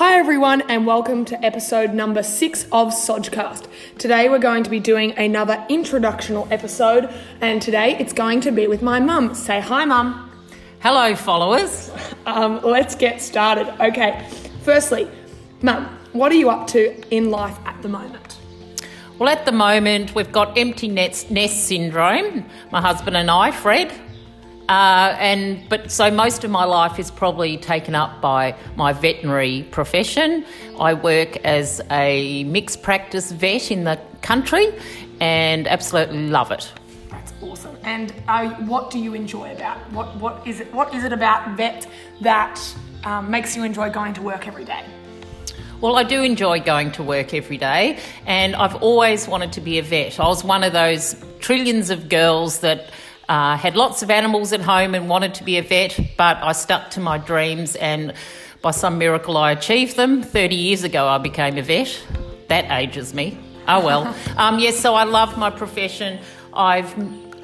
Hi, everyone, and welcome to episode number six of Sodcast. Today, we're going to be doing another introductional episode, and today it's going to be with my mum. Say hi, mum. Hello, followers. Um, let's get started. Okay, firstly, mum, what are you up to in life at the moment? Well, at the moment, we've got empty nest, nest syndrome, my husband and I, Fred. Uh, and but so most of my life is probably taken up by my veterinary profession. I work as a mixed practice vet in the country, and absolutely love it. That's awesome. And uh, what do you enjoy about what what is it? What is it about vet that um, makes you enjoy going to work every day? Well, I do enjoy going to work every day, and I've always wanted to be a vet. I was one of those trillions of girls that uh, had lots of animals at home and wanted to be a vet, but I stuck to my dreams, and by some miracle, I achieved them. 30 years ago, I became a vet. That ages me. Oh well. um, yes, so I love my profession. I've,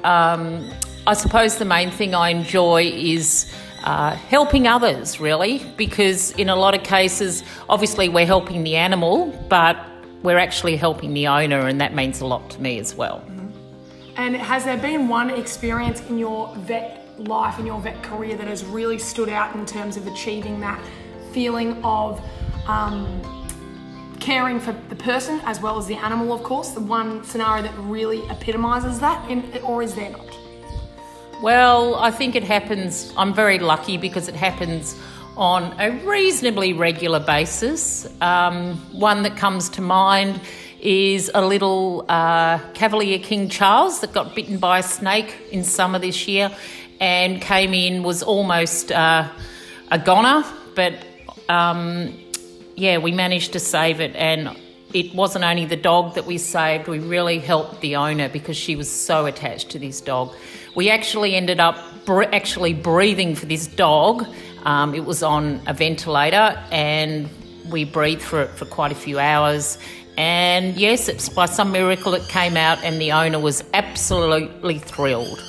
um, I suppose, the main thing I enjoy is. Uh, helping others, really, because in a lot of cases, obviously, we're helping the animal, but we're actually helping the owner, and that means a lot to me as well. And has there been one experience in your vet life, in your vet career, that has really stood out in terms of achieving that feeling of um, caring for the person as well as the animal, of course? The one scenario that really epitomises that, in, or is there not? Well, I think it happens. I'm very lucky because it happens on a reasonably regular basis. Um, one that comes to mind is a little uh, Cavalier King Charles that got bitten by a snake in summer this year and came in, was almost uh, a goner, but um, yeah, we managed to save it. And it wasn't only the dog that we saved, we really helped the owner because she was so attached to this dog. We actually ended up actually breathing for this dog. Um, it was on a ventilator and we breathed for it for quite a few hours and yes, it's by some miracle it came out, and the owner was absolutely thrilled.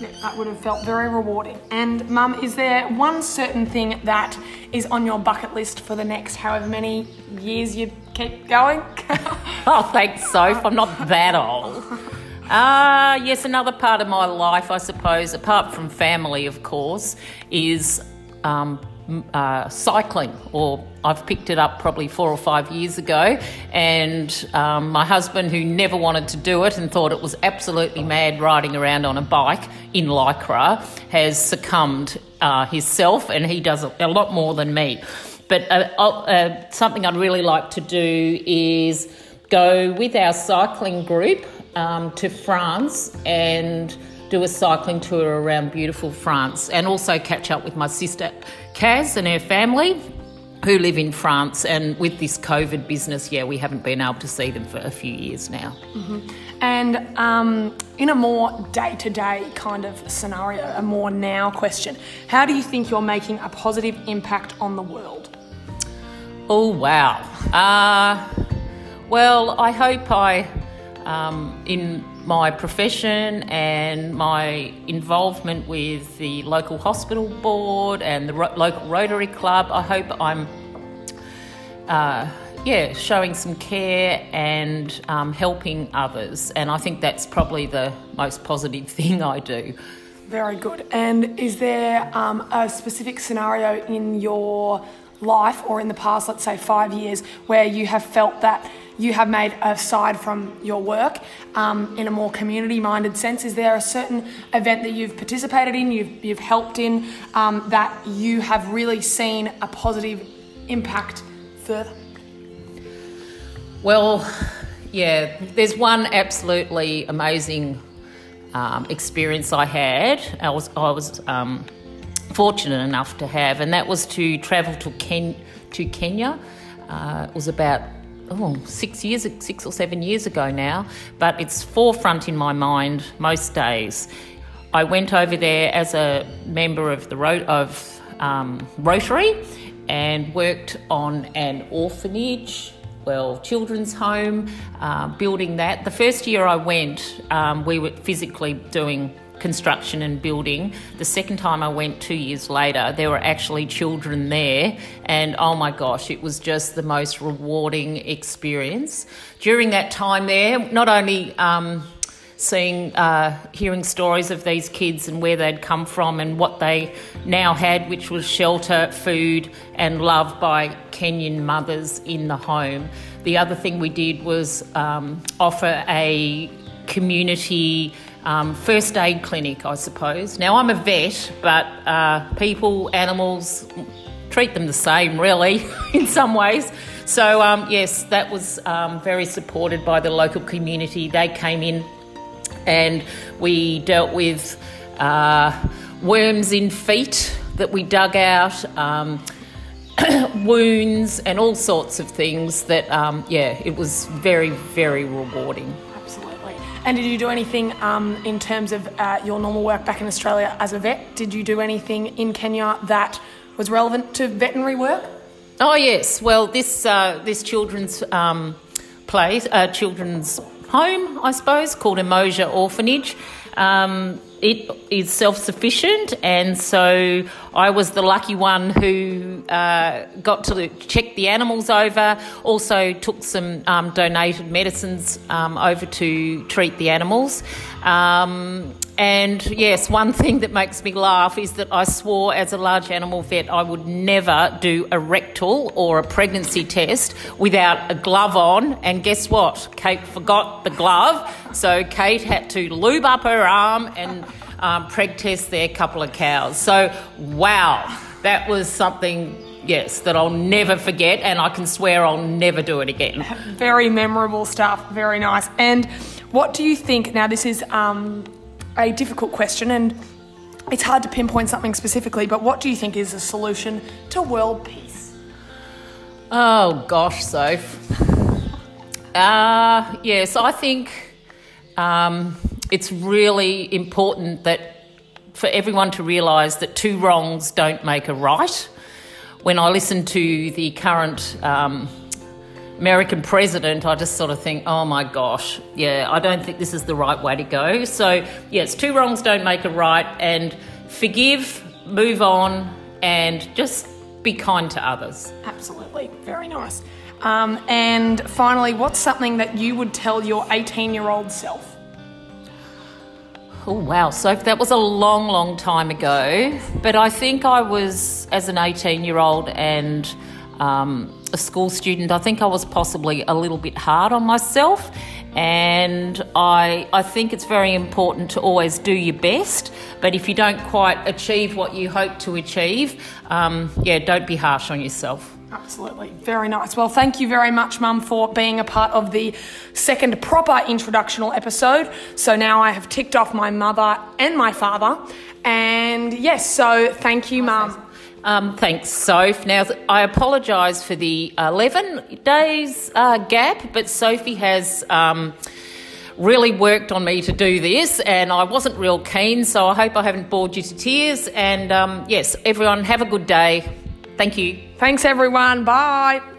Yeah, that would have felt very rewarding. And, Mum, is there one certain thing that is on your bucket list for the next however many years you keep going? oh, thanks, Soph. I'm not that old. Ah, uh, yes, another part of my life, I suppose, apart from family, of course, is um, uh, cycling, or I've picked it up probably four or five years ago. And um, my husband, who never wanted to do it and thought it was absolutely mad riding around on a bike in Lycra, has succumbed uh, himself, and he does a, lot more than me. But uh, uh, something I'd really like to do is go with our cycling group um, to France and do a cycling tour around beautiful France and also catch up with my sister Kaz and her family who live in France. And with this COVID business, yeah, we haven't been able to see them for a few years now. Mm-hmm. And um, in a more day to day kind of scenario, a more now question, how do you think you're making a positive impact on the world? Oh, wow. Uh, well, I hope I, um, in my profession and my involvement with the local hospital board and the ro- local Rotary Club. I hope I'm, uh, yeah, showing some care and um, helping others. And I think that's probably the most positive thing I do. Very good. And is there um, a specific scenario in your life or in the past, let's say five years, where you have felt that? You have made aside from your work um, in a more community minded sense? Is there a certain event that you've participated in, you've, you've helped in, um, that you have really seen a positive impact further? Well, yeah, there's one absolutely amazing um, experience I had. I was, I was um, fortunate enough to have, and that was to travel to, Ken- to Kenya. Uh, it was about oh, six years, six or seven years ago now, but it's forefront in my mind most days. I went over there as a member of the Ro- of um, Rotary and worked on an orphanage, well, children's home, uh, building that. The first year I went, um, we were physically doing construction and building. The second time I went two years later, there were actually children there, and oh my gosh, it was just the most rewarding experience. During that time there, not only um, seeing, uh, hearing stories of these kids and where they'd come from and what they now had, which was shelter, food, and love by Kenyan mothers in the home. The other thing we did was um, offer a community um, first aid clinic, I suppose. Now, I'm a vet, but uh, people, animals, treat them the same, really, in some ways. So, um, yes, that was um, very supported by the local community. They came in and we dealt with uh, worms in feet that we dug out. Um, wounds and all sorts of things that um, yeah it was very very rewarding. And did you do anything um, in terms of uh, your normal work back in Australia as a vet? Did you do anything in Kenya that was relevant to veterinary work? Oh yes. Well, this uh, this children's um, place, uh, children's home, I suppose, called Emoja Orphanage. Um, it is self sufficient, and so I was the lucky one who uh, got to check the animals over. Also, took some um, donated medicines um, over to treat the animals. Um, and yes, one thing that makes me laugh is that I swore as a large animal vet I would never do a rectal or a pregnancy test without a glove on. And guess what? Kate forgot the glove, so Kate had to lube up her arm and um, preg test their couple of cows. So, wow, that was something. Yes, that I'll never forget, and I can swear I'll never do it again. Very memorable stuff. Very nice. And what do you think? Now, this is um, a difficult question, and it's hard to pinpoint something specifically. But what do you think is the solution to world peace? Oh gosh, Soph. Uh, yes, I think um, it's really important that for everyone to realise that two wrongs don't make a right. When I listen to the current um, American president, I just sort of think, oh my gosh, yeah, I don't think this is the right way to go. So, yes, two wrongs don't make a right, and forgive, move on, and just be kind to others. Absolutely. Very nice. Um, and finally, what's something that you would tell your 18 year old self? Oh, wow. So that was a long, long time ago. But I think I was, as an 18 year old and um, a school student, I think I was possibly a little bit hard on myself. And I, I think it's very important to always do your best. But if you don't quite achieve what you hope to achieve, um, yeah, don't be harsh on yourself. Absolutely. Very nice. Well, thank you very much, Mum, for being a part of the second proper introductional episode. So now I have ticked off my mother and my father. And yes, so thank you, Mum. Um, thanks, Soph. Now, I apologise for the 11 days uh, gap, but Sophie has um, really worked on me to do this, and I wasn't real keen, so I hope I haven't bored you to tears. And um, yes, everyone, have a good day. Thank you. Thanks, everyone. Bye.